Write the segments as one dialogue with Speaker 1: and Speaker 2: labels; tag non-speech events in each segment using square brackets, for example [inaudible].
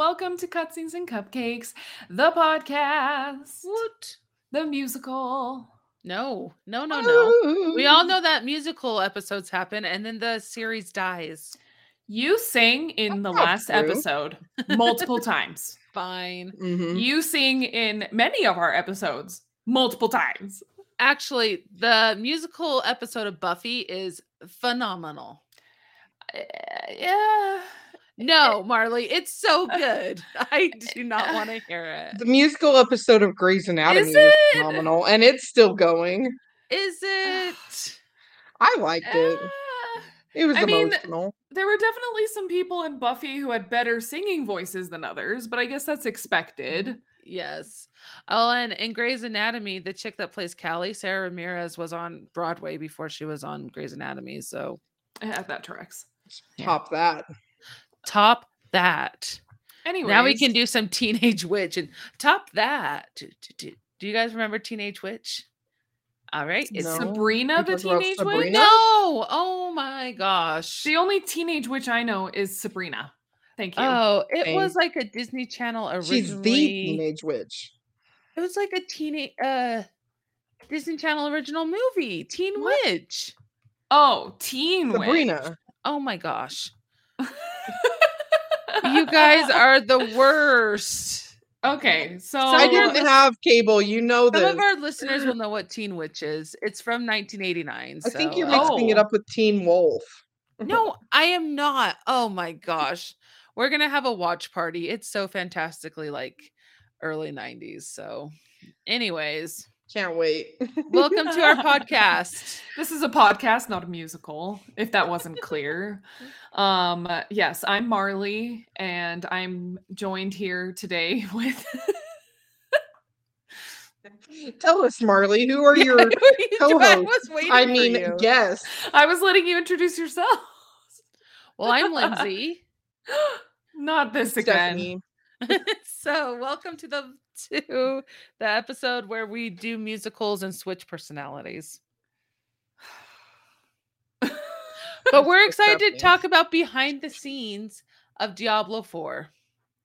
Speaker 1: welcome to Cutscenes and Cupcakes, the podcast.
Speaker 2: What?
Speaker 1: The musical.
Speaker 2: No, no, no, no. We all know that musical episodes happen and then the series dies.
Speaker 1: You sing in the
Speaker 3: That's not
Speaker 1: last
Speaker 3: true.
Speaker 1: episode multiple times. [laughs]
Speaker 2: Fine.
Speaker 3: Mhm.
Speaker 1: You sing in many of our episodes multiple times.
Speaker 2: Actually, the musical episode of Buffy is phenomenal.
Speaker 1: Uh, yeah.
Speaker 2: No, Marley, it's so good. [laughs] I [laughs] do not want to hear it.
Speaker 3: The musical episode of Grey's Anatomy
Speaker 1: Is
Speaker 3: is,
Speaker 1: it?
Speaker 3: phenomenal, and it's still going.
Speaker 2: Is it? [sighs]
Speaker 3: I liked it.
Speaker 1: Uh,
Speaker 3: It was
Speaker 1: I mean,
Speaker 3: emotional.
Speaker 1: there were definitely some people in Buffy who had better singing voices than others, but I guess that's expected.
Speaker 2: Yes. Oh, and in Grey's Anatomy, the chick that plays Callie, Sara Ramirez, was on Broadway before she was on Grey's Anatomy. So
Speaker 1: Yeah, that tracks.
Speaker 2: yeah.
Speaker 3: Top that.
Speaker 2: Top that.
Speaker 1: Anyway,
Speaker 2: Now we can do some Teenage Witch and top that. Do, do- do- do you guys remember Teenage Witch? All right. It's
Speaker 3: No.
Speaker 1: Sabrina the
Speaker 3: You talking about
Speaker 1: Teenage Witch.
Speaker 2: No. Oh my gosh.
Speaker 1: The only teenage witch I know is Sabrina. Thank you.
Speaker 2: Oh, it
Speaker 3: Same.
Speaker 2: was like a Disney Channel originally.
Speaker 3: She's the teenage witch.
Speaker 2: It was like a teenage uh Disney Channel original movie, Teen
Speaker 1: What?
Speaker 2: Witch.
Speaker 1: oh, Teen Witch.
Speaker 3: Sabrina.
Speaker 2: Oh my gosh. [laughs] You guys are the worst.
Speaker 1: okay, so,
Speaker 3: I didn't have cable. You know that
Speaker 2: Some
Speaker 3: this.
Speaker 2: of our listeners will know what Teen Witch is. It's from 1989.
Speaker 3: I think you're
Speaker 2: uh,
Speaker 3: mixing it
Speaker 1: Oh.
Speaker 3: up with Teen Wolf.
Speaker 2: No, I am not. Oh my gosh. We're going to have a watch party. It's so fantastically like early 90s. So, anyways,
Speaker 3: Can't wait.
Speaker 2: welcome to our podcast. [laughs]
Speaker 1: this is a podcast, not a musical, if that wasn't clear. [laughs] Um, yes, I'm Marley, and I'm joined here today [laughs] with
Speaker 3: Tell us, Marley, who are your
Speaker 2: I
Speaker 3: co-hosts?
Speaker 2: waiting
Speaker 3: I mean,
Speaker 2: you.
Speaker 3: yes.
Speaker 1: I was letting you introduce yourself.
Speaker 2: Well, I'm Lindsay.
Speaker 1: Not this again.
Speaker 2: So, welcome to the to the episode where we do musicals and switch personalities. [sighs] But we're excited to talk about behind the scenes of Diablo 4.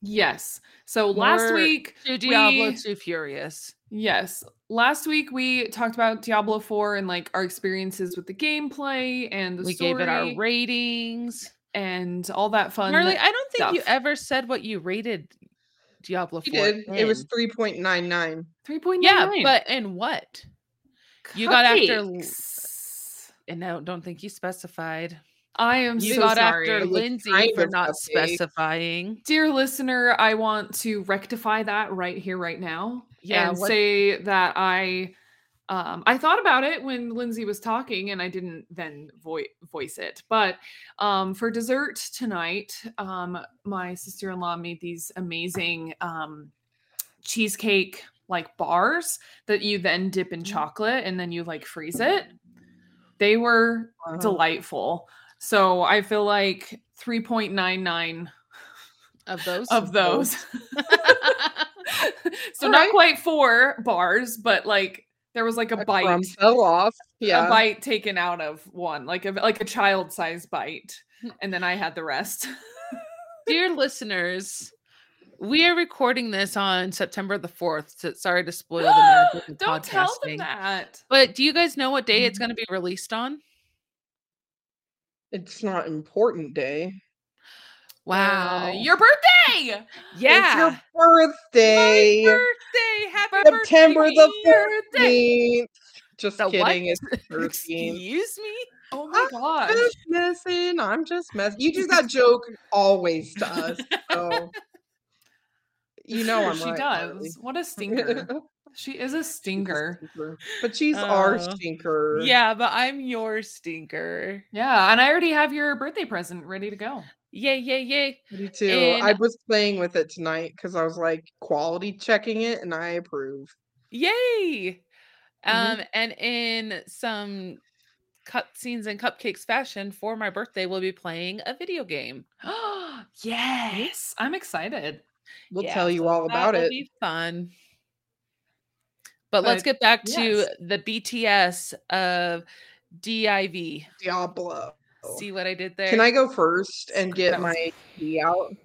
Speaker 1: Yes. So last week,
Speaker 2: Too Diablo,
Speaker 1: we-
Speaker 2: too furious.
Speaker 1: yes, last week we talked about Diablo 4 and like our experiences with the gameplay and the
Speaker 2: We
Speaker 1: story
Speaker 2: gave it our ratings.
Speaker 1: and all that fun.
Speaker 2: Marley, I don't think you ever said what you rated Diablo 4.
Speaker 3: Did. It was 3.99.
Speaker 1: 3.99.
Speaker 2: Yeah, but in what? you got after. And I don't think you specified.
Speaker 1: I am
Speaker 2: You
Speaker 1: so
Speaker 2: got
Speaker 1: sorry.
Speaker 2: after Lindsay for not
Speaker 3: cupcake.
Speaker 2: specifying.
Speaker 1: Dear listener, I want to rectify that right here, right now.
Speaker 2: Yeah,
Speaker 1: and
Speaker 2: what-
Speaker 1: say that I um I thought about it when Lindsay was talking and I didn't then vo- voice it. But um for dessert tonight, um my sister-in-law made these amazing um cheesecake like bars that you then dip in chocolate and then you like freeze it. They were
Speaker 3: Wow.
Speaker 1: delightful. So I feel like 3.99
Speaker 2: Of those?
Speaker 1: of those. [laughs] [laughs] so
Speaker 3: All
Speaker 1: not quite four bars, but like there was like a,
Speaker 3: A
Speaker 1: bite,
Speaker 3: crumb fell off. Yeah.
Speaker 1: a bite taken out of one, like a like a child size bite, and then I had the rest.
Speaker 2: Dear [laughs] listeners, we are recording this on September the 4th. So sorry to spoil the magic [gasps]
Speaker 1: Don't tell them that.
Speaker 2: But do you guys know what day it's
Speaker 1: Mhm.
Speaker 2: going to be released on?
Speaker 3: It's not important day.
Speaker 2: Wow.
Speaker 1: Uh, your birthday.
Speaker 3: It's
Speaker 2: yeah.
Speaker 3: your birthday.
Speaker 2: birthday. Happy
Speaker 3: September
Speaker 2: birthday.
Speaker 3: the
Speaker 2: Birthday.
Speaker 3: 14th. Just
Speaker 2: The what?
Speaker 3: kidding. It's 13th. [laughs]
Speaker 2: Excuse me?
Speaker 1: Oh my gosh.
Speaker 3: Just messing. I'm just messing. You do that [laughs] joke always to us. So you know I'm
Speaker 1: she
Speaker 3: right,
Speaker 1: does.
Speaker 3: Marley.
Speaker 1: What a stinker. [laughs] she is a
Speaker 3: She's a
Speaker 1: stinker.
Speaker 3: stinker. But she's our
Speaker 2: Oh.
Speaker 3: stinker.
Speaker 2: Yeah, but I'm your stinker.
Speaker 1: Yeah, and I already have your birthday present ready to go.
Speaker 2: Yay, yay, yay.
Speaker 3: Me too. I was playing with it tonight because I was like quality checking it and I approve.
Speaker 2: Yay.
Speaker 3: Mhm.
Speaker 2: Um, and in some cutscenes and cupcakes fashion, for my birthday, we'll be playing a video game.
Speaker 1: Oh [gasps] yes, I'm excited.
Speaker 3: We'll
Speaker 2: Yeah,
Speaker 3: tell you
Speaker 2: so
Speaker 3: all about it.
Speaker 2: Be fun. But let's get back to the BTS of DIV.
Speaker 3: Diablo.
Speaker 2: See what I did there?
Speaker 3: Can I go first and get
Speaker 1: was-
Speaker 3: my key out?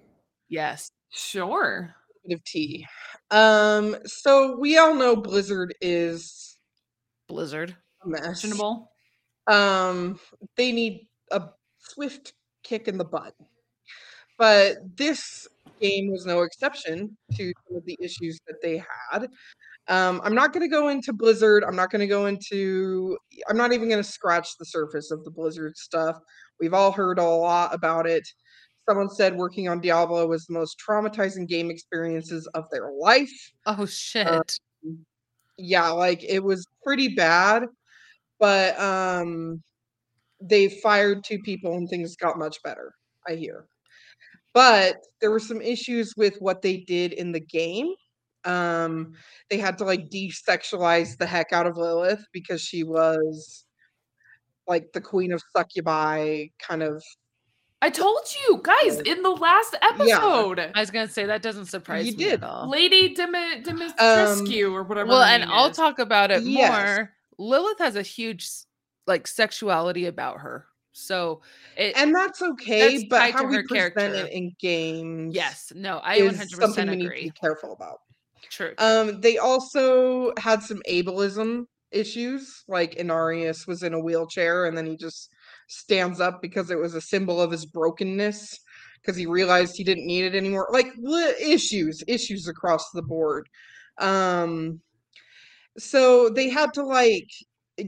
Speaker 2: Yes.
Speaker 1: Sure.
Speaker 3: bit of tea. Um, so we all know Blizzard is
Speaker 2: Blizzard.
Speaker 3: a.
Speaker 1: Questionable.
Speaker 3: Um, they need a swift kick in the butt. But this game was no exception to some of the issues that they had. Um, I'm not going to go into Blizzard. I'm not going to go into. I'm not even going to scratch the surface of the Blizzard stuff. We've all heard a lot about it. Someone said working on Diablo was the most traumatizing game experiences of their life.
Speaker 2: Oh shit.
Speaker 3: Yeah, like it was pretty bad, but um they fired two people and things got much better, I hear. But there were some issues with what they did in the game. Um they had to like desexualize the heck out of Lilith because she was like the queen of succubi kind of
Speaker 1: I told you guys in the last episode.
Speaker 2: I was gonna say that doesn't surprise
Speaker 3: You
Speaker 2: me
Speaker 3: did.
Speaker 2: at all.
Speaker 1: Lady Demi- Dimitrescu or whatever.
Speaker 2: Well, and
Speaker 1: name
Speaker 2: I'll talk about it
Speaker 3: Yes.
Speaker 2: more. Lilith has a huge like sexuality about her. So it
Speaker 3: and that's okay,
Speaker 2: That's
Speaker 3: but
Speaker 2: tied
Speaker 3: how we
Speaker 2: her
Speaker 3: present
Speaker 2: character.
Speaker 3: it in games
Speaker 2: yes, no, I 100%
Speaker 3: something we need to
Speaker 2: agree.
Speaker 3: be careful about.
Speaker 2: True.
Speaker 3: Um, they also had some ableism issues, like Inarius was in a wheelchair and then he just stands up because it was a symbol of his brokenness because he realized he didn't need it anymore. Like issues, issues across the board. Um, so they had to like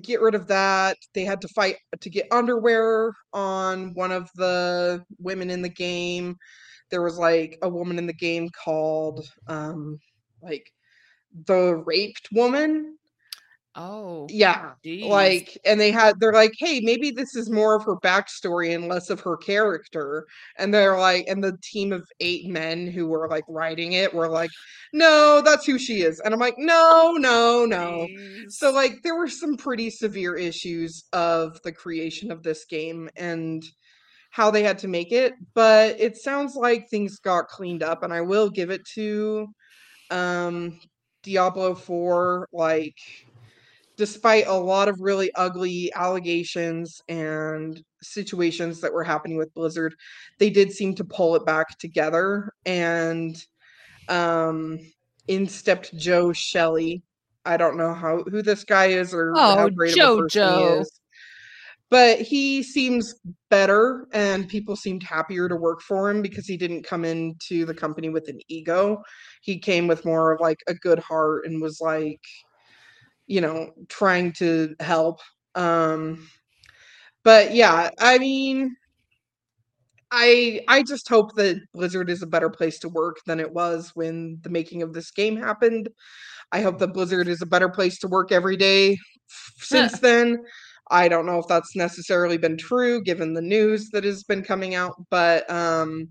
Speaker 3: get rid of that. They had to fight to get underwear on one of the women in the game. There was like a woman in the game called um like the raped woman.
Speaker 2: oh,
Speaker 3: Yeah.
Speaker 2: geez.
Speaker 3: Like and they had they're like, hey, maybe this is more of her backstory and less of her character. And they're like, and the team of eight men who were like writing it were like, no, that's who she is. And I'm like, no, no, no. So like there were some pretty severe issues of the creation of this game and how they had to make it, but it sounds like things got cleaned up and I will give it to um Diablo 4 like despite a lot of really ugly allegations and situations that were happening with Blizzard, they did seem to pull it back together and um in stepped Joe Shely. I don't know how who this guy is or how
Speaker 2: Oh,
Speaker 3: great of a person he
Speaker 2: JoJo.
Speaker 3: is. But he seems better and people seemed happier to work for him because he didn't come into the company with an ego. He came with more of like a good heart and was like you know trying to help um but yeah i mean i i just hope that blizzard is a better place to work than it was when the making of this game happened i hope that blizzard is a better place to work every day since [laughs] then i don't know if that's necessarily been true given the news that has been coming out but um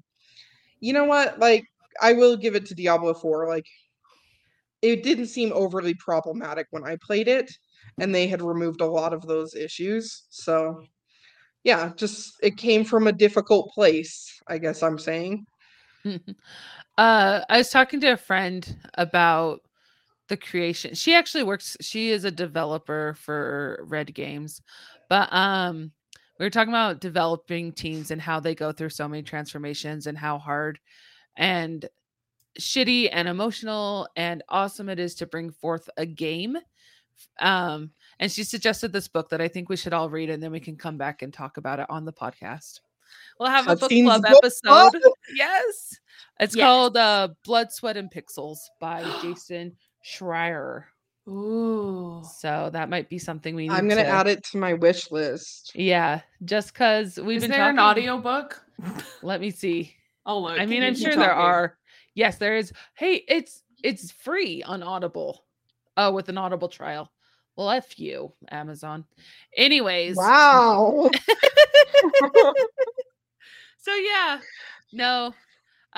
Speaker 3: you know what like i will give it to diablo 4 like it didn't seem overly problematic when I played it, and they had removed a lot of those issues. So, yeah, just it came from a difficult place, I guess I'm saying. [laughs]
Speaker 2: uh I was talking to a friend about the creation. She actually works she is a developer for Red Games. But um we were talking about developing teams and how they go through so many transformations and how hard and shitty and emotional and awesome it is to bring forth a game. Um and she suggested this book that I think we should all read and then we can come back and talk about it on the podcast. We'll have a book club
Speaker 3: book club?
Speaker 2: episode. Yes. It's
Speaker 1: Yes.
Speaker 2: called uh Blood, Sweat, and Pixels by [gasps] Jason Schreier.
Speaker 1: Ooh.
Speaker 2: So that might be something we need
Speaker 3: I'm gonna
Speaker 2: to
Speaker 3: add it to my wish list.
Speaker 2: Yeah, just because we've
Speaker 1: Is
Speaker 2: been
Speaker 1: there an
Speaker 2: talking.
Speaker 1: audiobook? [laughs]
Speaker 2: Let me see.
Speaker 1: Oh look.
Speaker 2: I mean, I'm sure there are. Yes, there is. Hey, it's it's free on Audible. Oh, with an Audible trial. Well, F you, Amazon. Anyways,
Speaker 3: Wow. [laughs] [laughs]
Speaker 2: so yeah, no.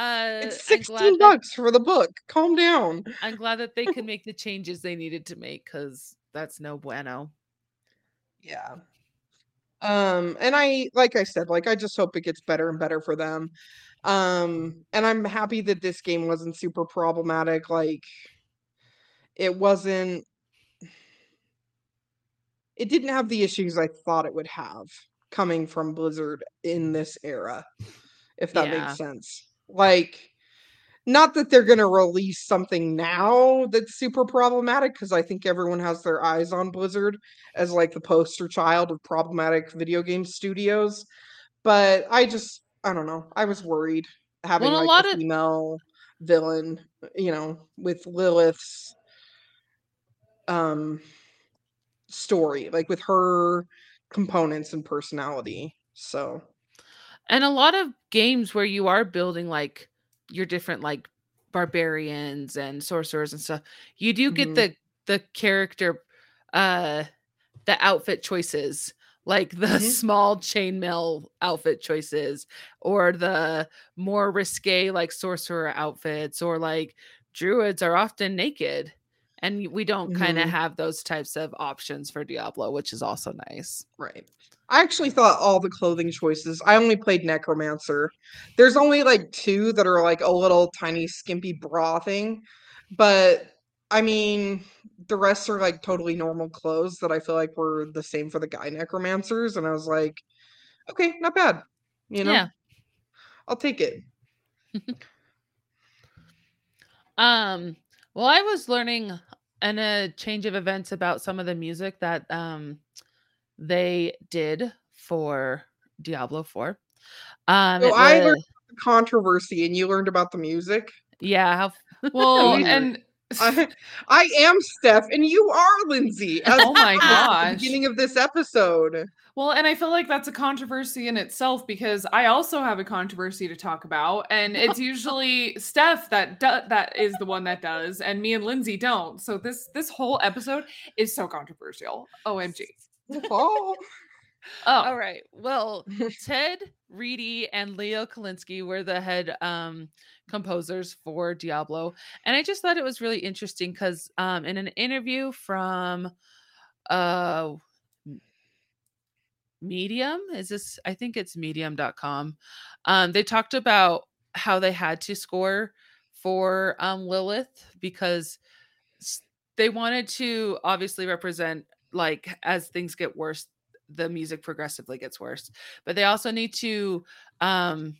Speaker 2: Uh
Speaker 3: it's
Speaker 2: I'm glad
Speaker 3: 16
Speaker 2: that-
Speaker 3: bucks for the book. Calm down.
Speaker 2: I'm glad that they could [laughs] make the changes they needed to make because that's no bueno.
Speaker 3: Yeah. Um and I like I said like I just hope it gets better and better for them. Um and I'm happy that this game wasn't super problematic like it wasn't it didn't have the issues I thought it would have coming from Blizzard in this era if that
Speaker 2: Yeah.
Speaker 3: makes sense. Like not that they're going to release something now that's super problematic because I think everyone has their eyes on Blizzard as like the poster child of problematic video game studios. But I just I don't know. I was worried having
Speaker 2: Well, a
Speaker 3: like
Speaker 2: lot
Speaker 3: a
Speaker 2: of
Speaker 3: female villain, you know, with Lilith's um story, like with her components and personality. So
Speaker 2: and a lot of games where you are building like your different like barbarians and sorcerers and stuff, you do get
Speaker 3: Mhm.
Speaker 2: the the character uh the outfit choices like the
Speaker 3: Mhm.
Speaker 2: small chainmail outfit choices or the more risque like sorcerer outfits or like druids are often naked and we don't kind of
Speaker 3: Mhm.
Speaker 2: have those types of options for diablo which is also nice
Speaker 3: Right. I actually thought all the clothing choices. I only played Necromancer. There's only like two that are like a little tiny skimpy bra thing, but I mean, the rest are like totally normal clothes that I feel like were the same for the guy Necromancers, and I was like, okay, not bad. You know,
Speaker 2: yeah
Speaker 3: I'll take it. [laughs]
Speaker 2: Um, well, I was learning in a change of events about some of the music that um they did for Diablo 4. Um,
Speaker 3: So I learned controversy, and you learned about the music.
Speaker 2: yeah, how [laughs]
Speaker 1: Well, and
Speaker 3: I, I am Steph, and you are Lindsay. [laughs] As
Speaker 1: oh my
Speaker 3: at the
Speaker 1: gosh.
Speaker 3: beginning of this episode.
Speaker 1: Well, and I feel like that's a controversy in itself because I also have a controversy to talk about, and it's [laughs] usually Steph that do- that is the one that does, and me and Lindsay don't. So this this whole episode is so controversial. Omg.
Speaker 3: Oh. [laughs]
Speaker 1: Oh,
Speaker 2: All right. Well, Ted Reedy and Leo Kaliski were the head um, composers for Diablo, and I just thought it was really interesting because um, in an interview from uh, Medium, is this? I think it's Medium.com. Um, they talked about how they had to score for um, Lilith because they wanted to obviously represent like as things get worse the music progressively gets worse but they also need to um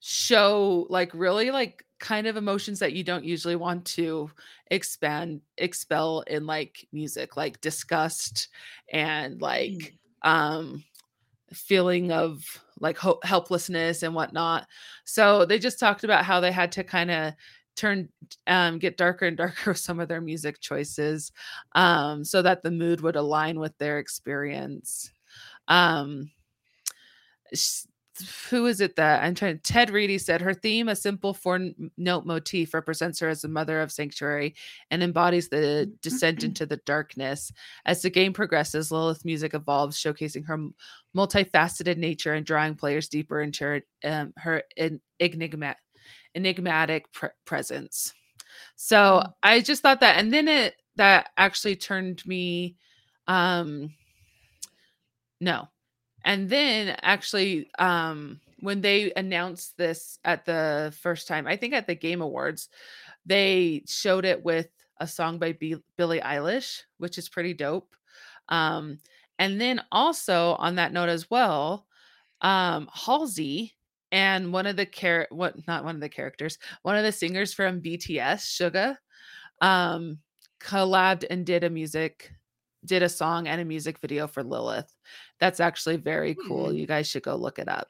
Speaker 2: show like really like kind of emotions that you don't usually want to expand expel in like music like disgust and like um feeling of like ho- helplessness and whatnot. So they just talked about how they had to kind of turn um get darker and [laughs] darker with some of their music choices um so that the mood would align with their experience um who is it that I'm trying? Ted Reedy said her theme, a simple four note motif, represents her as the mother of sanctuary and embodies the descent into the darkness. As the game progresses, Lilith's music evolves, showcasing her multifaceted nature and drawing players deeper into her, um, her en- enigma- enigmatic pre- presence. So
Speaker 1: Mm.
Speaker 2: I just thought that, and then it that actually turned me, um, no, and then actually, um, when they announced this at the first time, I think at the Game Awards, they showed it with a song by B- Billie Eilish, which is pretty dope. Um, and then also on that note as well, um, Halsey and one of the char what not one of the characters, one of the singers from BTS, Suga, um, collabed and did a music, did a song and a music video for Lilith. That's actually very cool.
Speaker 3: Hmm.
Speaker 2: You guys should go look it up.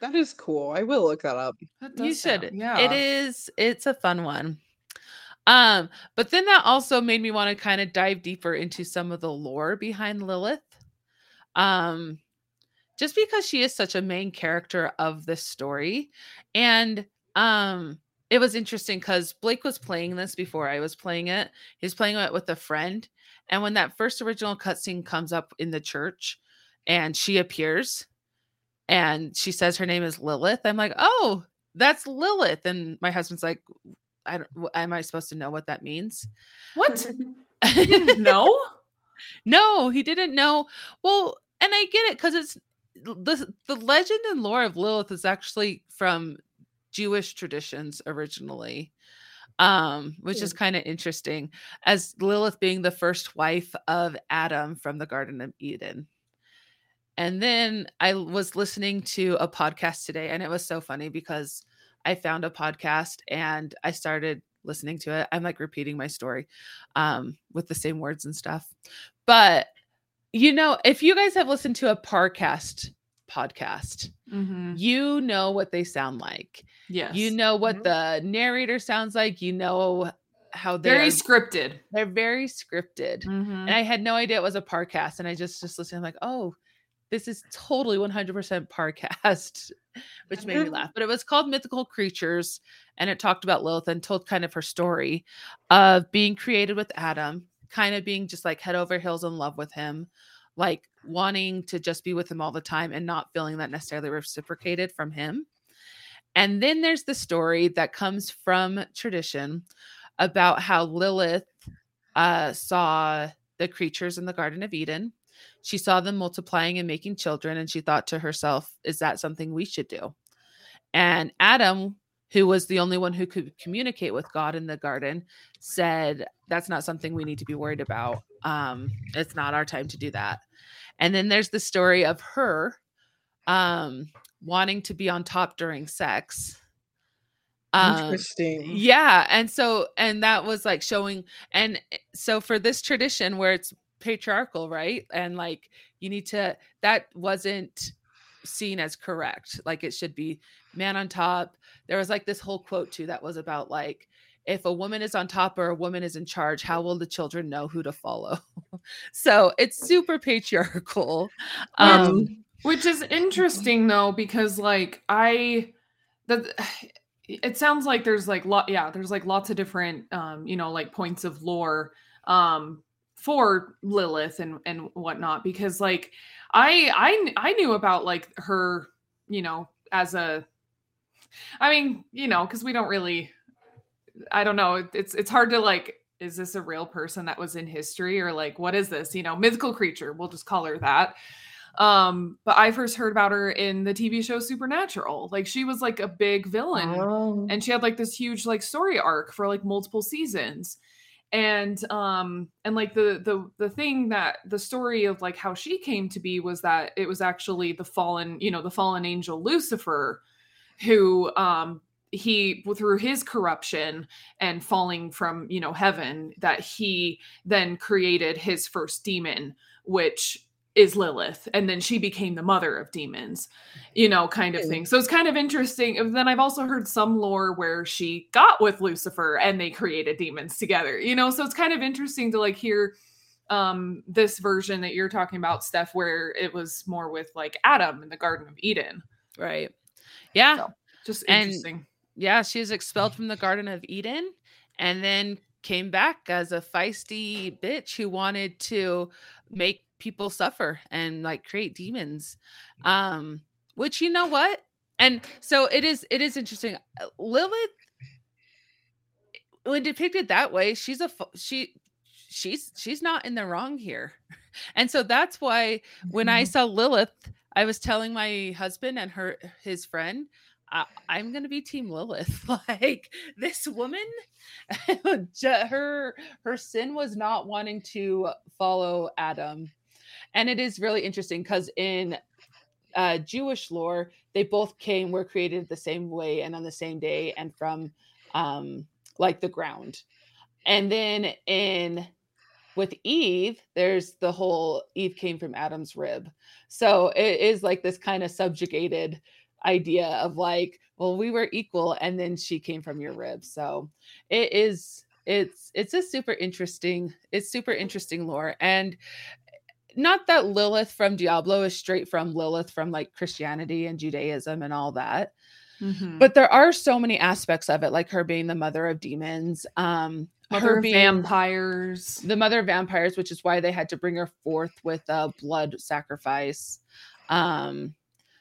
Speaker 3: That is cool. I will look that up.
Speaker 1: that
Speaker 2: You
Speaker 1: does sound-
Speaker 2: should.
Speaker 1: yeah.
Speaker 2: It is it's a fun one. Um, but then that also made me want to kind of dive deeper into some of the lore behind Lilith. Um, just because she is such a main character of this story. And um it was interesting because Blake was playing this before I was playing it. He was playing it with a friend. And when that first original cutscene comes up in the church and she appears and she says her name is Lilith, I'm like, oh, that's Lilith. And my husband's like, I don't, am I supposed to know what that means?
Speaker 1: What? [laughs] [laughs] no,
Speaker 2: no, he didn't know. Well, and I get it because it's the the legend and lore of Lilith is actually from Jewish traditions originally, um, which is kind of interesting. As Lilith being the first wife of Adam from the Garden of Eden. And then I was listening to a podcast today, and it was so funny because I found a podcast and I started listening to it. I'm like repeating my story um, with the same words and stuff. But you know, if you guys have listened to a Parcast podcast,
Speaker 1: Mhm.
Speaker 2: you know what they sound like.
Speaker 1: Yes.
Speaker 2: You know what
Speaker 3: Mhm.
Speaker 2: the narrator sounds like. You know how they're
Speaker 1: very scripted.
Speaker 2: they're very scripted.
Speaker 1: Mhm.
Speaker 2: And I had no idea it was a Parcast. And I just just listened, I'm like, oh, this is totally 100% Parcast, [laughs] which made me
Speaker 3: Mhm.
Speaker 2: laugh. But it was called Mythical Creatures, and it talked about Lilith and told kind of her story of being created with Adam, kind of being just like head over heels in love with him, like wanting to just be with him all the time and not feeling that necessarily reciprocated from him. And then there's the story that comes from tradition about how Lilith uh, saw the creatures in the Garden of Eden. She saw them multiplying and making children, and she thought to herself, Is that something we should do? And Adam, who was the only one who could communicate with God in the garden, said, That's not something we need to be worried about. Um, it's not our time to do that. And then there's the story of her um, wanting to be on top during sex. Um,
Speaker 3: Interesting.
Speaker 2: yeah and so and that was like showing and eh, so for this tradition where it's patriarchal right and like you need to that wasn't seen as correct like it should be man on top. There was like this whole quote too that was about like if a woman is on top or a woman is in charge how will the children know who to follow? [laughs] So it's super patriarchal um
Speaker 1: Which is interesting though, because like I that [sighs] it sounds like there's like lot yeah, there's like lots of different um, you know, like points of lore um for Lilith and and whatnot, because like I I I knew about like her, you know, as a I mean, you know, because we don't really I don't know, it's it's hard to like is this a real person that was in history or like what is this you know mythical creature we'll just call her that um but i first heard about her in the tv show supernatural like she was like a big villain
Speaker 3: Oh.
Speaker 1: and she had like this huge like story arc for like multiple seasons and um and like the the the thing that the story of like how she came to be was that it was actually the fallen you know the fallen angel lucifer who um he through his corruption and falling from you know heaven that he then created his first demon which is Lilith and then she became the mother of demons you know kind of
Speaker 3: Hmm.
Speaker 1: thing. So it's kind of interesting and then I've also heard some lore where she got with Lucifer and they created demons together you know? So it's kind of interesting to like hear um this version that you're talking about Steph where it was more with like Adam in the Garden of Eden.
Speaker 2: Right. Yeah
Speaker 1: So, just
Speaker 2: And- yeah, she was expelled from the Garden of Eden and then came back as a feisty bitch who wanted to make people suffer and like create demons. Um, which you know what? And so it is it is interesting. Uh, Lilith when depicted that way, she's a she she's she's not in the wrong here. [laughs] And so that's why when I
Speaker 3: Mm-hmm.
Speaker 2: saw Lilith, I was telling my husband and her his friend, I, I'm gonna be Team Lilith. [laughs] like this woman, [laughs] her her sin was not wanting to follow Adam, and it is really interesting because in uh, Jewish lore, they both came were created the same way and on the same day and from um, like the ground, and then in with Eve, there's the whole Eve came from Adam's rib. So it is like this kind of subjugated idea of like, well, we were equal and then she came from your rib. So it is it's it's a super interesting, it's super interesting lore. And not that Lilith from Diablo is straight from Lilith from like Christianity and Judaism and all that,
Speaker 1: Mhm.
Speaker 2: but there are so many aspects of it, like her being the mother of demons, um,
Speaker 1: Mother
Speaker 2: her
Speaker 1: of
Speaker 2: being
Speaker 1: vampires
Speaker 2: the mother of vampires, which is why they had to bring her forth with a blood sacrifice. Um,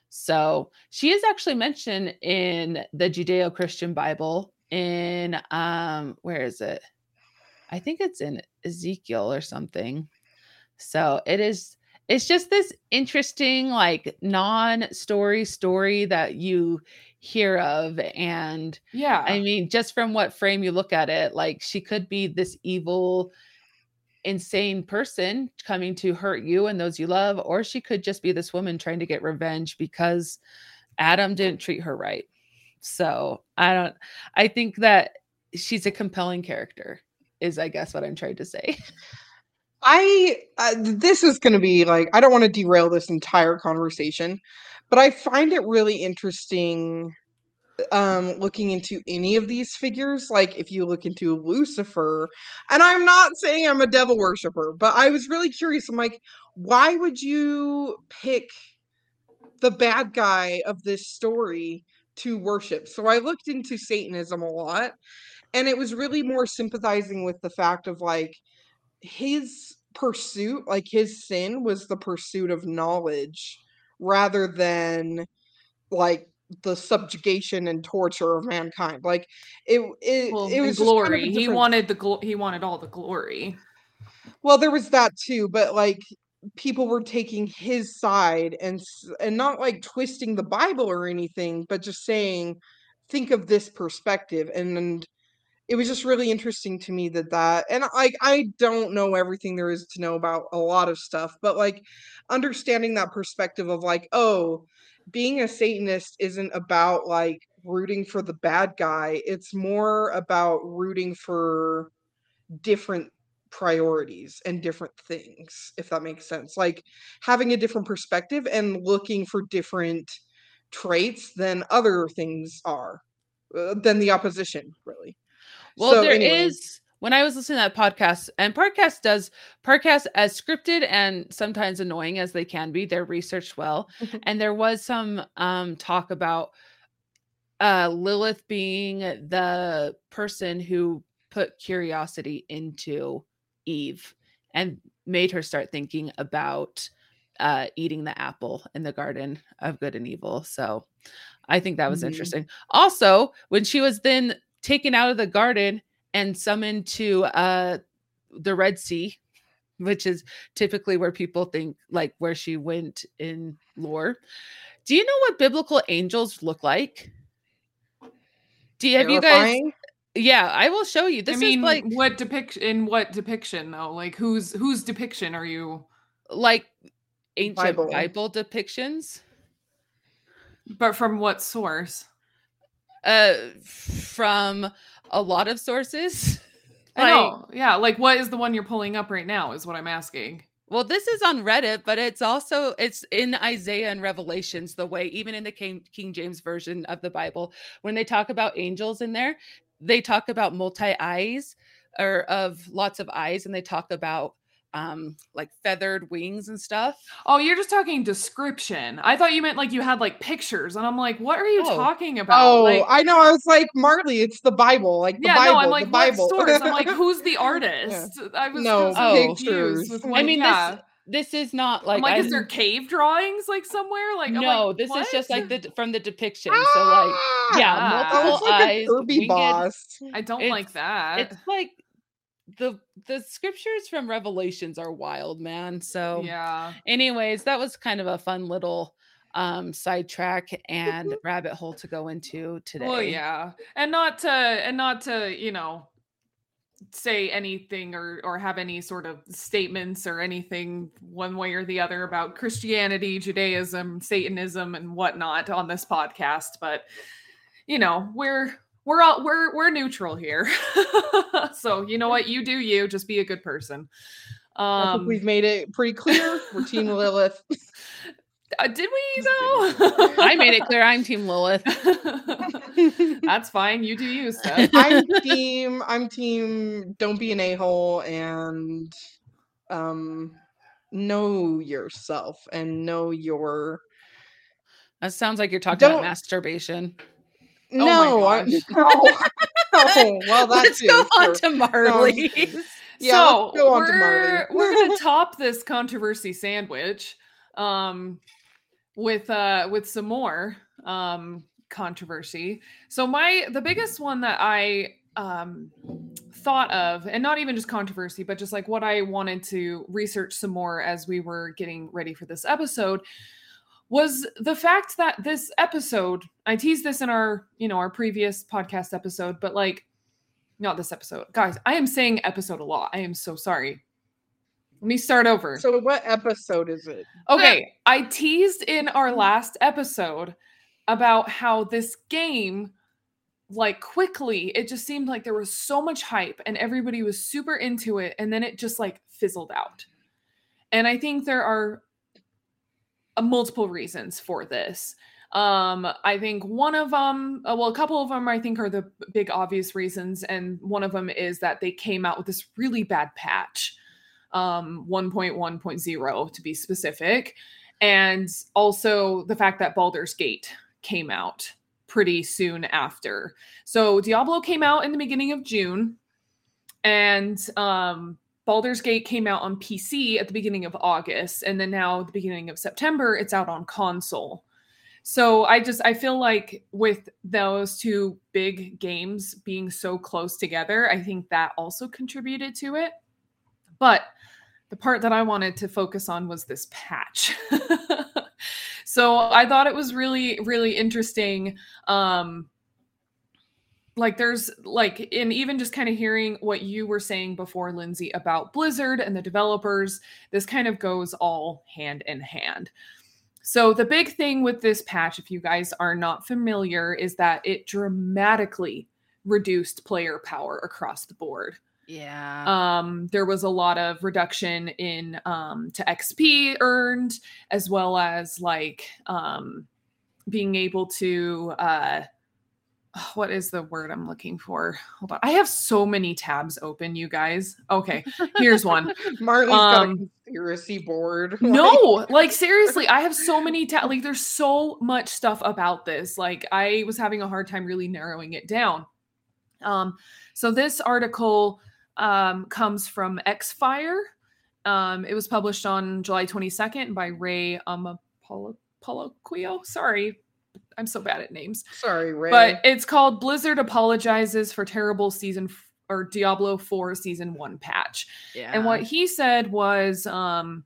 Speaker 2: so she is actually mentioned in the Judeo-Christian Bible in um, where is it? I think it's in Ezekiel or something. So it is it's just this interesting like non-story story that you hear of and
Speaker 1: yeah
Speaker 2: I mean, just from what frame you look at it, like she could be this evil, insane person coming to hurt you and those you love, or she could just be this woman trying to get revenge because Adam didn't treat her right. So I don't. I think that she's a compelling character. Is I guess what I'm trying to say. [laughs]
Speaker 3: I uh, this is going to be like I don't want to derail this entire conversation, but I find it really interesting um looking into any of these figures like if you look into Lucifer and I'm not saying I'm a devil worshiper, but I was really curious I'm like why would you pick the bad guy of this story to worship? So I looked into Satanism a lot and it was really more sympathizing with the fact of like his pursuit, like his sin was the pursuit of knowledge rather than like the subjugation and torture of mankind. Like it it,
Speaker 1: Well,
Speaker 3: it was just kind of
Speaker 1: glory. he wanted the glo- he wanted all the glory.
Speaker 3: well there was that too, but like people were taking his side and and not like twisting the bible or anything but just saying think of this perspective and, and it was just really interesting to me that that and like i don't know everything there is to know about a lot of stuff but like understanding that perspective of like oh being a satanist isn't about like rooting for the bad guy it's more about rooting for different priorities and different things if that makes sense like having a different perspective and looking for different traits than other things are uh, than the opposition really
Speaker 2: Well,
Speaker 3: So
Speaker 2: there is when I was listening to that podcast, and podcast does podcast as scripted and sometimes annoying as they can be, they're researched well.
Speaker 3: Mhm.
Speaker 2: and there was some um talk about uh Lilith being the person who put curiosity into Eve and made her start thinking about uh eating the apple in the garden of good and evil. So I think that was
Speaker 3: Mhm.
Speaker 2: interesting. Also, when she was then taken out of the garden and summoned to uh the Red Sea, which is typically where people think like where she went in lore. Do you know what biblical angels look like? Do you, have you guys? Yeah, I will show you. This
Speaker 1: I mean,
Speaker 2: is like
Speaker 1: what depict in what depiction though? Like whose whose depiction are you?
Speaker 2: like ancient
Speaker 3: Bible.
Speaker 2: Bible, depictions.
Speaker 1: But from what source?
Speaker 2: Uh, from a lot of sources. [laughs]
Speaker 1: I know. Yeah, like what is the one you're pulling up right now? Is what I'm asking.
Speaker 2: Well, this is on Reddit, but it's also it's in Isaiah and Revelations. The way even in the King, King James version of the Bible, when they talk about angels in there, they talk about multi eyes or of lots of eyes, and they talk about um like feathered wings and stuff.
Speaker 1: Oh, you're just talking description. I thought you meant like you had like pictures, and I'm like, what are you
Speaker 2: Oh.
Speaker 1: talking about?
Speaker 3: oh
Speaker 1: like,
Speaker 3: i know i was like marley it's the bible like the
Speaker 1: yeah,
Speaker 3: bible
Speaker 1: no, I'm like,
Speaker 3: the bible
Speaker 1: source? I'm like, [laughs] who's the artist? I was
Speaker 3: No,
Speaker 1: so
Speaker 2: Oh.
Speaker 1: confused.
Speaker 3: pictures.
Speaker 1: With,
Speaker 3: I
Speaker 2: I mean,
Speaker 1: yeah.
Speaker 2: this this is not like
Speaker 1: I'm like,
Speaker 2: I
Speaker 1: is there cave drawings like somewhere? Like, I'm
Speaker 2: no,
Speaker 1: like,
Speaker 2: this is just like the from the depiction. So like yeah,
Speaker 1: Ah.
Speaker 2: multiple
Speaker 3: was like
Speaker 2: eyes,
Speaker 3: kirby
Speaker 2: winged-
Speaker 3: boss
Speaker 1: I don't
Speaker 2: it's-
Speaker 1: like that.
Speaker 2: it's like the the scriptures from revelations are wild man so
Speaker 1: yeah.
Speaker 2: anyways that was kind of a fun little um sidetrack and [laughs] rabbit hole to go into today
Speaker 1: Well, yeah, and not to and not to you know say anything or or have any sort of statements or anything one way or the other about Christianity, Judaism, Satanism, and whatnot on this podcast, but you know we're we're all we're we're neutral here. [laughs] so you know what, you do you. Just be a good person. Um,
Speaker 3: we've made it pretty clear we're team [laughs] lilith
Speaker 1: uh, did we though?
Speaker 2: i made it clear i'm team lilith [laughs]
Speaker 1: That's fine. You do you, Steph.
Speaker 3: I'm team. I'm team. Don't be an a hole and um know yourself and know your.
Speaker 2: that sounds like you're talking about
Speaker 3: Don't-
Speaker 2: masturbation
Speaker 1: my
Speaker 3: no, I'm,
Speaker 1: gosh. [laughs]
Speaker 3: no. Oh, well, that [laughs]
Speaker 2: let's go on to marley's
Speaker 3: Yeah,
Speaker 1: so
Speaker 3: go on to
Speaker 1: we're
Speaker 3: Marley.
Speaker 1: we're gonna [laughs] top this controversy sandwich um with uh with some more um controversy so my the biggest one that i um thought of and not even just controversy but just like what i wanted to research some more as we were getting ready for this episode was the fact that this episode i teased this in our you know our previous podcast episode but like not this episode. Guys i am saying episode a lot. I am so sorry. Let me start over.
Speaker 3: So, what episode is it?
Speaker 1: okay i teased in our last episode about how this game like quickly it just seemed like there was so much hype and everybody was super into it and then it just like fizzled out. And i think there are multiple reasons for this um i think one of them uh, well a couple of them i think are the big obvious reasons and one of them is that they came out with this really bad patch um 1.1.0 to be specific and also the fact that Baldur's Gate came out pretty soon after. So Diablo came out in the beginning of June, and um, Baldur's Gate came out on PC at the beginning of August, and then now the beginning of September, it's out on console. So I just I feel like with those two big games being so close together, I think that also contributed to it. But the part that I wanted to focus on was this patch. [laughs] so I thought it was really, really interesting. Um, like there's like and even just kind of hearing what you were saying before lindsay about blizzard and the developers this kind of goes all hand in hand so the big thing with this patch if you guys are not familiar is that it dramatically reduced player power across the board
Speaker 2: yeah.
Speaker 1: Um, there was a lot of reduction in um, to XP earned, as well as like um, being able to uh, what is the word I'm looking for? Hold on. I have so many tabs open, you guys. Okay, here's one. [laughs]
Speaker 3: Marley's got a um, conspiracy board. [laughs]
Speaker 1: no, like seriously, I have so many tabs. Like there's so much stuff about this. Like I was having a hard time really narrowing it down. Um, so this article um, comes from Xfire. Um, it was published on July 22nd by Ray Amapoloquio. Sorry, I'm so bad at names.
Speaker 3: Sorry, Ray.
Speaker 1: But it's called Blizzard Apologizes for Terrible Season f- or Diablo 4 Season 1 patch. Yeah. And what he said was um,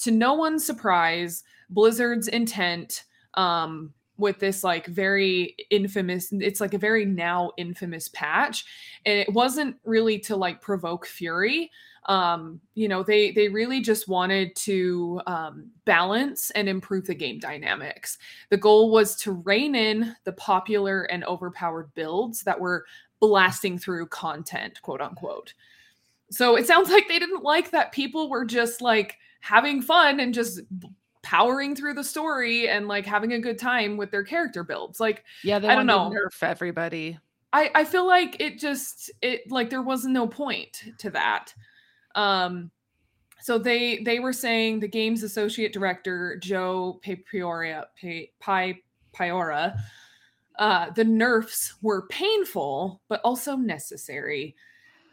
Speaker 1: to no one's surprise, Blizzard's intent um, with this like very infamous it's like a very now infamous patch and it wasn't really to like provoke fury um you know they they really just wanted to um balance and improve the game dynamics the goal was to rein in the popular and overpowered builds that were blasting through content quote unquote so it sounds [laughs] like they didn't like that people were just like having fun and just powering through the story and like having a good time with their character builds. Like,
Speaker 2: yeah, I don't know, nerf everybody.
Speaker 1: I I feel like it just it like there was no point to that. Um, so they they were saying the game's associate director Joe Pioria Pi Piora. Uh, the nerfs were painful but also necessary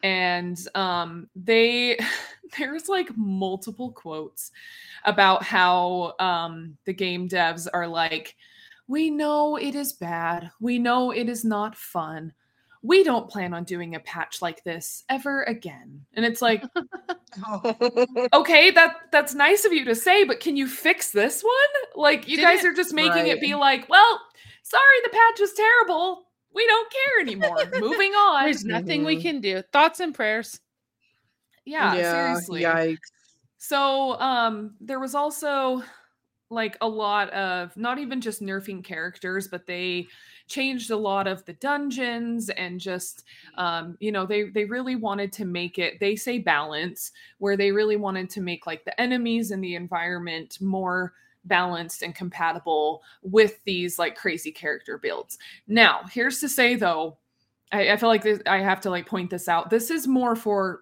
Speaker 1: and um, they [laughs] there's like multiple quotes about how um, the game devs are like we know it is bad we know it is not fun we don't plan on doing a patch like this ever again and it's like [laughs] okay that that's nice of you to say but can you fix this one like you Did guys it? are just making right. it be like well sorry the patch is terrible we don't care anymore. Moving [laughs] on.
Speaker 2: There's nothing mm-hmm. we can do. Thoughts and prayers.
Speaker 1: Yeah, yeah, seriously.
Speaker 3: Yikes.
Speaker 1: So um there was also like a lot of not even just nerfing characters, but they changed a lot of the dungeons and just um you know they they really wanted to make it they say balance where they really wanted to make like the enemies and the environment more balanced and compatible with these like crazy character builds. Now, here's to say though, I, I feel like this, I have to like point this out. This is more for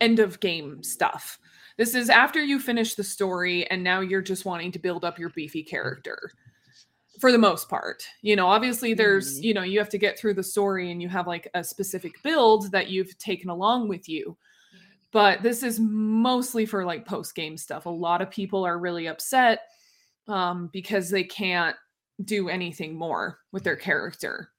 Speaker 1: end of game stuff. This is after you finish the story and now you're just wanting to build up your beefy character for the most part. You know, obviously there's, mm-hmm. you know, you have to get through the story and you have like a specific build that you've taken along with you but this is mostly for like post game stuff. A lot of people are really upset um, because they can't do anything more with their character.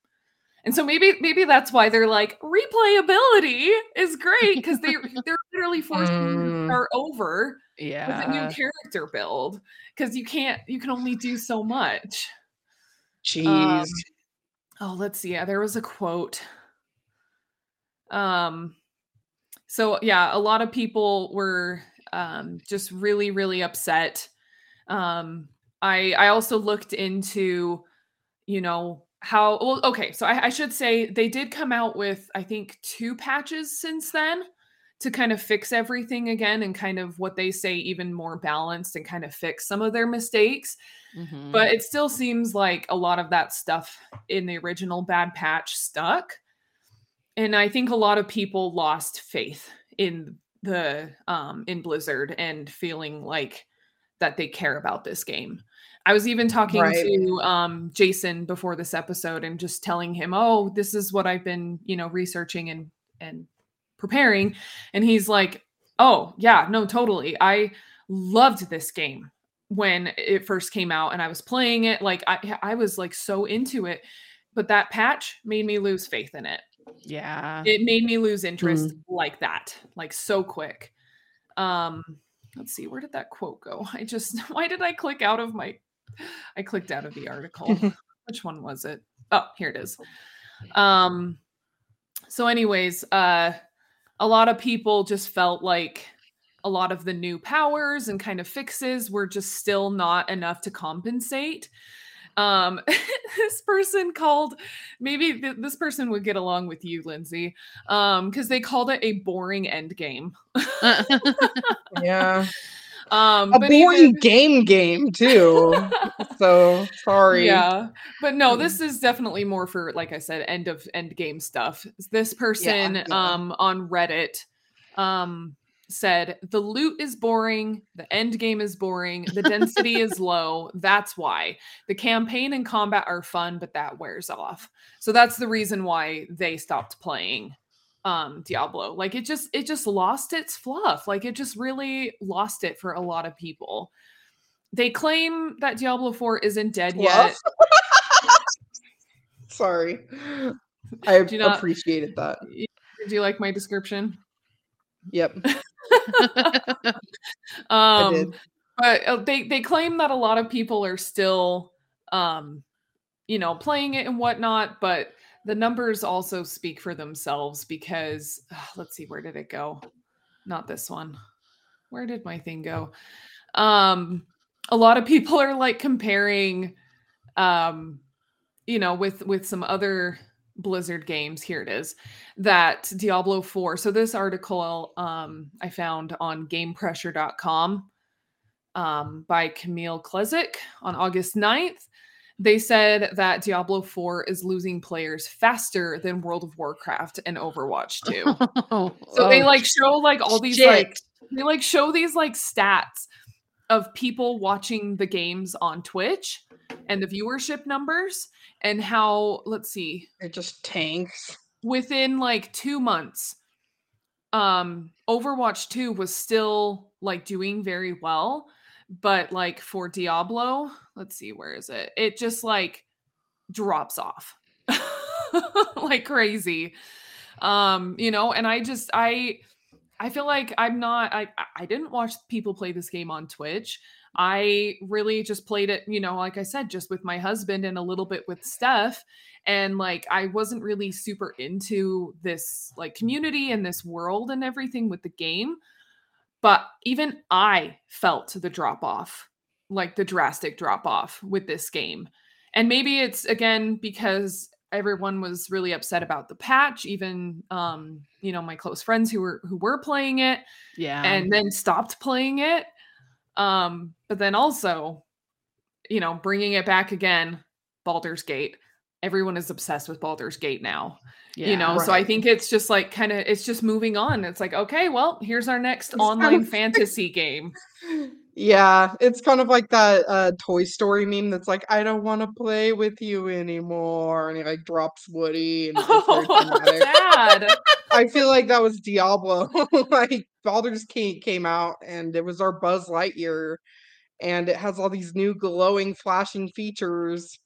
Speaker 1: And so maybe maybe that's why they're like replayability is great because they [laughs] they're literally forced mm. to start over
Speaker 2: yeah.
Speaker 1: with a new character build because you can't you can only do so much.
Speaker 3: Jeez. Um,
Speaker 1: oh, let's see. Yeah, there was a quote. Um so yeah, a lot of people were um, just really, really upset. Um, I I also looked into you know, how well okay so I, I, should say they did come out with i think two patches since then to kind of fix everything again and kind of what they say even more balanced and kind of fix some of their mistakes mm-hmm. but it still seems like a lot of that stuff in the original bad patch stuck and i think a lot of people lost faith in the um in blizzard and feeling like that they care about this game I was even talking right. to um, Jason before this episode and just telling him, "Oh, this is what I've been, you know, researching and and preparing." And he's like, "Oh, yeah, no, totally. I loved this game when it first came out and I was playing it like I I was like so into it, but that patch made me lose faith in it.
Speaker 2: Yeah.
Speaker 1: It made me lose interest mm. like that, like so quick. Um let's see where did that quote go [laughs] i just [laughs] why did i click out of my I clicked out of the article. [laughs] Which one was it? Oh, here it is. Um so anyways, uh a lot of people just felt like a lot of the new powers and kind of fixes were just still not enough to compensate. Um, [laughs] this person called maybe th- this person would get along with you, Lindsay, um, because they called it a boring end game. [laughs]
Speaker 3: yeah. Um, a boring even... game game too. [laughs] so sorry.
Speaker 1: Yeah, but no, this is definitely more for like I said, end of end game stuff. This person yeah, yeah. um on Reddit um said the loot is boring, the end game is boring, the density is [laughs] low. That's why the campaign and combat are fun, but that wears off. So that's the reason why they stopped playing um Diablo. Like it just it just lost its fluff. Like it just really lost it for a lot of people. They claim that Diablo 4 isn't dead yet. [laughs]
Speaker 3: Sorry. I not, appreciated that.
Speaker 1: Do you like my description?
Speaker 3: Yep. [laughs] [laughs]
Speaker 1: um but uh, they they claim that a lot of people are still um you know playing it and whatnot, but the numbers also speak for themselves because [sighs] let's see where did it go? Not this one. Where did my thing go? Um a lot of people are like comparing um you know with with some other blizzard games. Here it is that diablo 4 so this article um i found on gamepressure.com um by camille klezik on august 9th they said that Diablo 4 is losing players faster than World of Warcraft and Overwatch [laughs] 2. so oh, they like show like all these shit. like they like show these like stats of people watching the games on Twitch and the viewership numbers and how let's see
Speaker 3: it just tanks
Speaker 1: within like 2 months um Overwatch 2 was still like doing very well but like for Diablo, let's see where is it? It just like drops off [laughs] like crazy. Um, you know, and I just I I feel like I'm not I I didn't watch people play this game on Twitch. I really just played it, you know, like I said, just with my husband and a little bit with Steph. And like I wasn't really super into this like community and this world and everything with the game. But even I felt the drop off, like the drastic drop off with this game. And maybe it's again because everyone was really upset about the patch, even um, you know, my close friends who were who were playing it.
Speaker 2: Yeah.
Speaker 1: And then stopped playing it. Um, but then also, you know, bringing it back again, Baldur's Gate everyone is obsessed with Baldur's Gate now. Yeah, you know, right. so I think it's just like kind of it's just moving on. It's like, okay, well, here's our next it's online kind of, fantasy game. [laughs]
Speaker 3: Yeah, it's kind of like that uh Toy Story meme that's like, I don't want to play with you anymore. And he like drops Woody and oh, [laughs] sad. [laughs] I feel like that was Diablo. like Baldur's Gate came out and it was our Buzz Lightyear and it has all these new glowing flashing features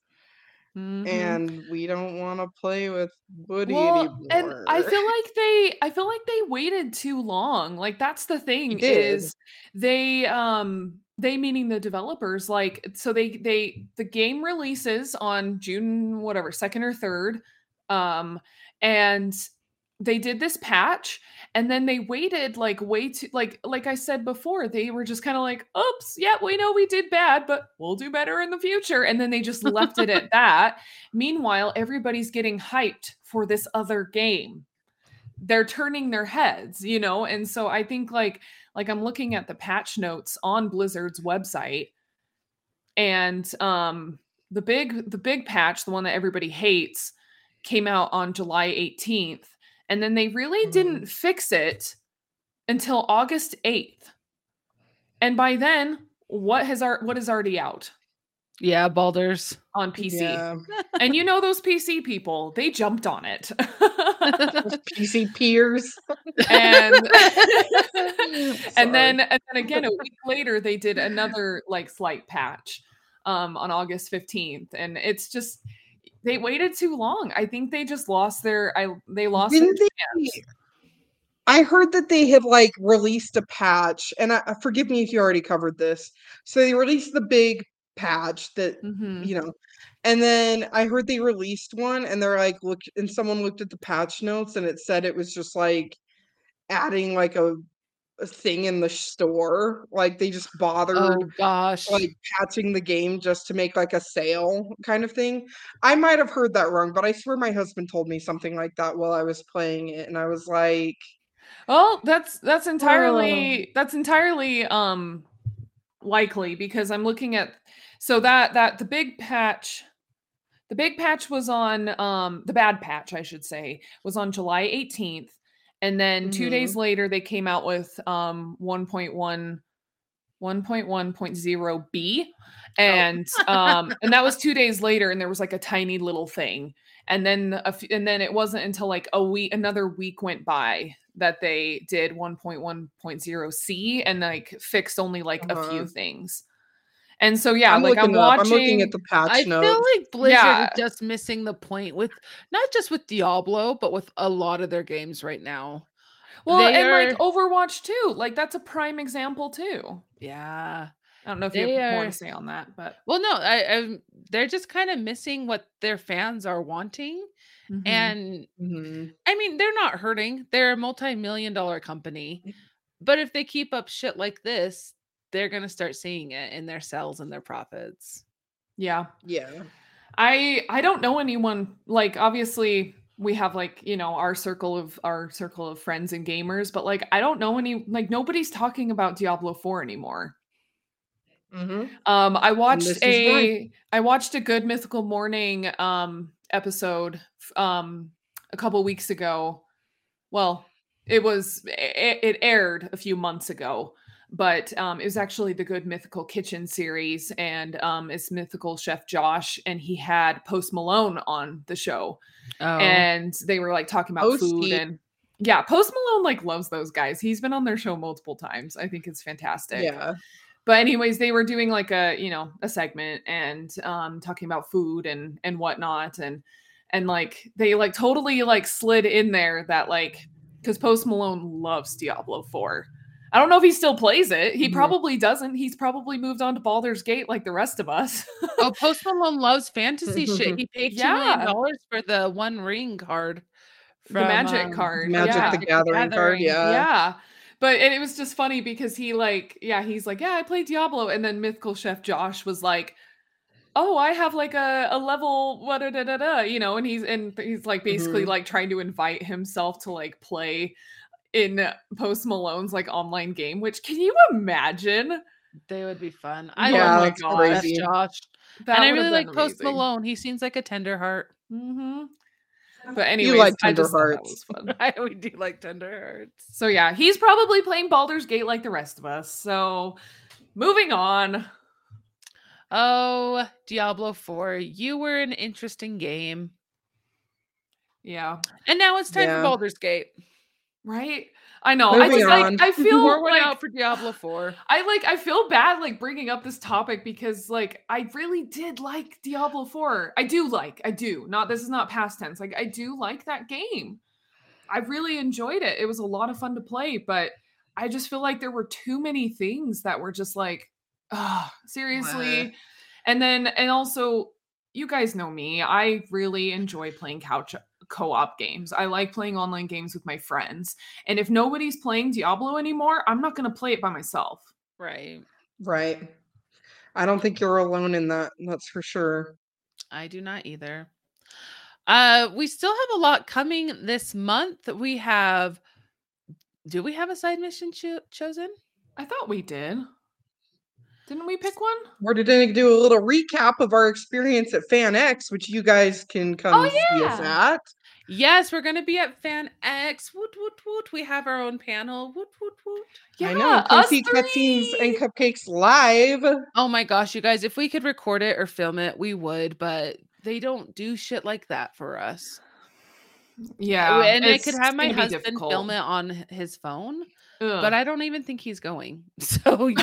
Speaker 3: Mm-hmm. and we don't want to play with Woody well, anymore.
Speaker 1: And I feel [laughs] like they I feel like they waited too long. Like that's the thing is they um they meaning the developers like so they they the game releases on June whatever 2nd or 3rd um and they did this patch and then they waited like way too like like I said before, they were just kind of like, oops, yeah, we know we did bad, but we'll do better in the future. And then they just left it at [laughs] that. Meanwhile, everybody's getting hyped for this other game. They're turning their heads, you know? And so I think like like I'm looking at the patch notes on Blizzard's website and um the big the big patch, the one that everybody hates, came out on July 18th and then they really
Speaker 3: Mm.
Speaker 1: didn't fix it until August 8th. And by then, what has our what is already out
Speaker 2: Yeah, Baldur's.
Speaker 1: on PC?
Speaker 3: Yeah.
Speaker 1: And you know those [laughs] PC people, they jumped on it.
Speaker 3: PC peers.
Speaker 1: and [laughs] [laughs] and then and then again a week later they did another like slight patch um on August 15th and it's just they waited too long. I think they just lost their I they lost
Speaker 3: Didn't they? I heard that they had like released a patch, and I, forgive me if you already covered this. So they released the big patch that
Speaker 1: Mhm.
Speaker 3: you know, and then I heard they released one, and they're like, look, and someone looked at the patch notes, and it said it was just like adding like a thing in the store, like they just bothered
Speaker 2: Oh gosh.
Speaker 3: like patching the game just to make like a sale kind of thing. I might have heard that wrong, but I swear my husband told me something like that while I was playing it, and I was like,
Speaker 1: Well, that's that's entirely that's entirely um likely because I'm looking at so that that the big patch the big patch was on um the bad patch I should say was on July 18th and then 2 days later they came out with um 1.1 1.1.0b and um and that was 2 days later and there was like a tiny little thing. And then a f- and then it wasn't until like a week another week went by that they did 1.1.0c and like fixed only like a few
Speaker 3: Uh-huh.
Speaker 1: things and so yeah
Speaker 3: I'm
Speaker 1: like i'm
Speaker 3: looking up.
Speaker 1: watching
Speaker 3: I'm looking at the patch notes.
Speaker 2: I
Speaker 3: notes.
Speaker 2: feel like Blizzard
Speaker 1: Yeah.
Speaker 2: is just missing the point with not just with Diablo, but with a lot of their games right now.
Speaker 1: well
Speaker 2: they
Speaker 1: and like overwatch too like that's a prime example too
Speaker 2: Yeah.
Speaker 1: i don't know if you
Speaker 2: They
Speaker 1: have more
Speaker 2: are-
Speaker 1: to say on that but
Speaker 2: Well, no, I, I they're just kind of missing what their fans are wanting,
Speaker 1: mhm.
Speaker 2: and
Speaker 3: Mhm.
Speaker 2: I mean they're not hurting. They're a multi-million dollar company, but if they keep up shit like this, they're gonna start seeing it in their sales and their profits.
Speaker 1: yeah
Speaker 3: Yeah.
Speaker 1: I I don't know anyone like obviously we have like you know our circle of our circle of friends and gamers but like I don't know any like nobody's talking about Diablo 4 anymore.
Speaker 3: Mhm.
Speaker 1: Um I watched
Speaker 3: this is
Speaker 1: a
Speaker 3: why.
Speaker 1: I watched a good mythical morning um episode um a couple weeks ago. Well, it was it, it aired a few months ago, but um it was actually the good mythical kitchen series and um it's mythical chef Josh and he had Post Malone on the show
Speaker 2: Oh,
Speaker 1: and they were like talking about food and yeah, Post Malone like loves those guys. He's been on their show multiple times. I think it's fantastic
Speaker 3: Yeah.
Speaker 1: but anyways they were doing like a you know a segment and um talking about food and and whatnot and and like they like totally like slid in there that like because post malone loves diablo 4 i don't know if he still plays it he
Speaker 3: Mhm.
Speaker 1: probably doesn't he's probably moved on to Baldur's gate like the rest of us [laughs]
Speaker 2: oh, Post Malone loves fantasy shit. He paid two million
Speaker 1: Yeah.
Speaker 2: dollars for the One Ring card,
Speaker 1: the magic
Speaker 2: um,
Speaker 1: card
Speaker 3: Magic
Speaker 1: yeah.
Speaker 3: the Gathering card, yeah.
Speaker 1: yeah but and it was just funny because he like yeah he's like yeah i played diablo and then mythical chef josh was like oh i have like a, a level what da, da, da, da, you know and he's and he's like basically
Speaker 3: Mhm.
Speaker 1: like trying to invite himself to like play in post malone's like online game which can you imagine
Speaker 2: They would be fun. I
Speaker 1: Yeah,
Speaker 2: love
Speaker 1: my
Speaker 3: that's
Speaker 1: gosh.
Speaker 3: Crazy.
Speaker 2: Josh,
Speaker 1: that
Speaker 2: and I really like
Speaker 1: been
Speaker 2: Post
Speaker 1: amazing.
Speaker 2: Malone. He seems like a tender heart.
Speaker 1: hmm but anyways
Speaker 3: like tender
Speaker 1: just
Speaker 3: hearts. [laughs]
Speaker 2: I we do like tender hearts.
Speaker 1: so yeah he's probably playing Baldur's Gate like the rest of us so moving on
Speaker 2: Oh, Diablo 4, you were an interesting game.
Speaker 1: yeah
Speaker 2: And now it's time
Speaker 3: Yeah.
Speaker 2: for Baldur's Gate.
Speaker 1: Right? I know. I
Speaker 3: Moving
Speaker 1: just like
Speaker 3: on.
Speaker 1: I [laughs] feel
Speaker 2: one
Speaker 1: like
Speaker 2: out for Diablo 4.
Speaker 1: I like I feel bad like bringing up this topic because like I really did like Diablo 4. I do like. I do. Not this is not past tense. Like I do like that game. I really enjoyed it. It was a lot of fun to play, but I just feel like there were too many things that were just like, ah, seriously. And then and also you guys know me. I really enjoy playing couch co-op games. I like playing online games with my friends. And if nobody's playing Diablo anymore, I'm not going to play it by myself.
Speaker 2: Right.
Speaker 3: Right. I don't think you're alone in that. That's for sure.
Speaker 2: I do not either. Uh, we still have a lot coming this month. We have. Do we have a side mission cho- chosen?
Speaker 1: I thought we did. Didn't we pick one?
Speaker 3: We're going to do a little recap of our experience at FanX, which you guys can come
Speaker 1: Oh,
Speaker 3: see us at.
Speaker 2: Yes, we're going to be at Fan X. Woot woot woot. We have our own panel. Woot woot woot.
Speaker 3: I know. Come
Speaker 1: us
Speaker 3: see cutscenes and cupcakes live.
Speaker 2: Oh my gosh, you guys! If we could record it or film it, we would. But they don't do shit like that for us.
Speaker 1: Yeah,
Speaker 2: and I could have my husband film it on his phone,
Speaker 1: Ugh.
Speaker 2: but I don't even think he's going. [laughs] So you,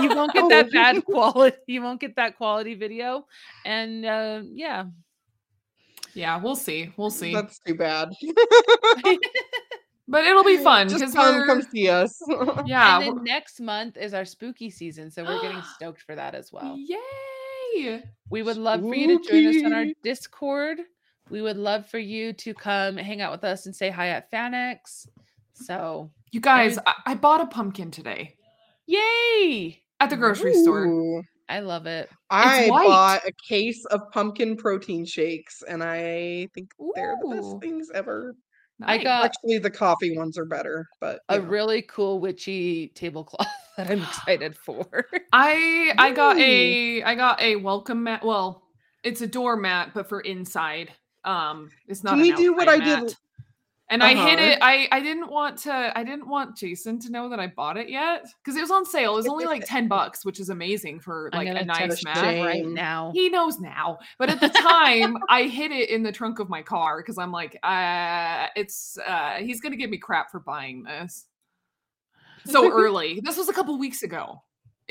Speaker 2: you won't [laughs] get
Speaker 3: Oh.
Speaker 2: that bad quality. You won't get that quality video. And uh, yeah,
Speaker 1: yeah, we'll see. We'll see.
Speaker 3: That's too bad. [laughs]
Speaker 1: but it'll be [laughs] fun
Speaker 3: Just come, come see us. [laughs]
Speaker 1: yeah.
Speaker 2: and then next month is our spooky season, so we're getting [gasps] stoked for that as well.
Speaker 1: Yay!
Speaker 2: We would love for you to join us on our Discord. We would love for you to come hang out with us and say hi at FanX. So,
Speaker 1: You guys, I, I bought a pumpkin today
Speaker 2: yay!
Speaker 1: at the grocery store.
Speaker 3: Ooh.
Speaker 2: I love it.
Speaker 3: I bought a case of pumpkin protein shakes, and I think they're the best things ever.
Speaker 2: I
Speaker 1: Nice.
Speaker 2: got-
Speaker 3: Actually, the coffee ones are better, but
Speaker 2: A
Speaker 3: know.
Speaker 2: really cool witchy tablecloth [laughs] that I'm [gasps] excited for.
Speaker 1: I I got a I got a welcome mat. Well, it's a doormat, but for inside. Um, it's not.
Speaker 3: Can we do what
Speaker 1: outside
Speaker 3: I did-
Speaker 1: mat. And I hid
Speaker 3: Uh-huh.
Speaker 1: it. I I didn't want to. I didn't want Jason to know that I bought it yet because it was on sale. It was only like ten [laughs] bucks, which is amazing for like a nice
Speaker 2: text
Speaker 1: mat.
Speaker 2: Jeff right now.
Speaker 1: He knows now, but at the time, I hid it in the trunk of my car because I'm like, uh, it's uh, he's gonna give me crap for buying this so [laughs] early. This was a couple weeks ago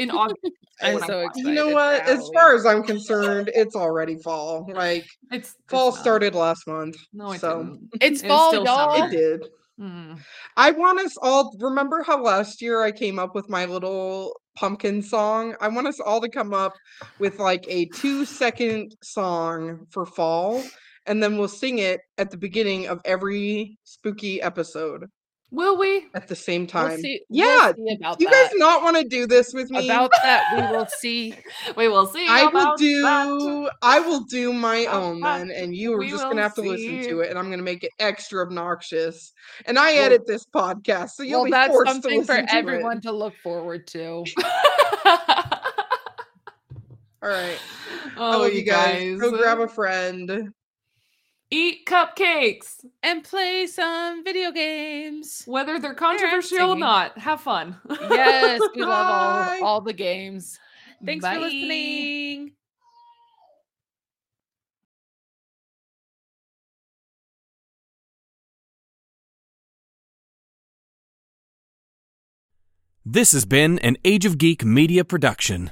Speaker 1: in August. [laughs]
Speaker 2: I'm
Speaker 1: when I
Speaker 2: so excited.
Speaker 3: you know
Speaker 2: for
Speaker 3: what? As far as I'm concerned, it's already fall. Like
Speaker 1: It's it's
Speaker 3: fall
Speaker 1: not.
Speaker 3: started last month.
Speaker 1: No, it
Speaker 3: so
Speaker 1: didn't. [laughs]
Speaker 2: It's
Speaker 1: It's
Speaker 2: fall,
Speaker 1: still
Speaker 2: y'all.
Speaker 1: summer.
Speaker 3: it did.
Speaker 1: Mm.
Speaker 3: I want us all remember how last year I came up with my little pumpkin song? I want us all to come up with like a two second song for fall, and then we'll sing it at the beginning of every spooky episode
Speaker 1: Will we?
Speaker 3: at the same
Speaker 2: We'll
Speaker 3: time.
Speaker 2: see. we'll
Speaker 3: yeah.
Speaker 2: see about
Speaker 3: you
Speaker 2: that.
Speaker 3: guys not want to do this with me?
Speaker 2: about that, we will see. [laughs]
Speaker 1: We will see.
Speaker 3: I will do
Speaker 1: that.
Speaker 3: I will do my
Speaker 1: About
Speaker 3: own
Speaker 1: that,
Speaker 3: then and you are
Speaker 1: we
Speaker 3: just gonna have to listen to it and I'm gonna make it extra obnoxious. And I
Speaker 2: Well-
Speaker 3: edit this podcast, so you'll
Speaker 2: Well,
Speaker 3: be
Speaker 2: that's
Speaker 3: forced to
Speaker 2: something for
Speaker 3: listen to it.
Speaker 2: everyone to look forward to. [laughs] [laughs]
Speaker 3: All right.
Speaker 1: Oh,
Speaker 3: love
Speaker 1: you guys.
Speaker 3: Go grab a friend.
Speaker 1: Eat cupcakes,
Speaker 2: and play some video games.
Speaker 1: whether they're controversial or not. Have fun.
Speaker 2: Yes, we love all, [laughs] all the games. Thanks
Speaker 1: Bye.
Speaker 2: for listening.
Speaker 4: This has been an Age of Geek media production.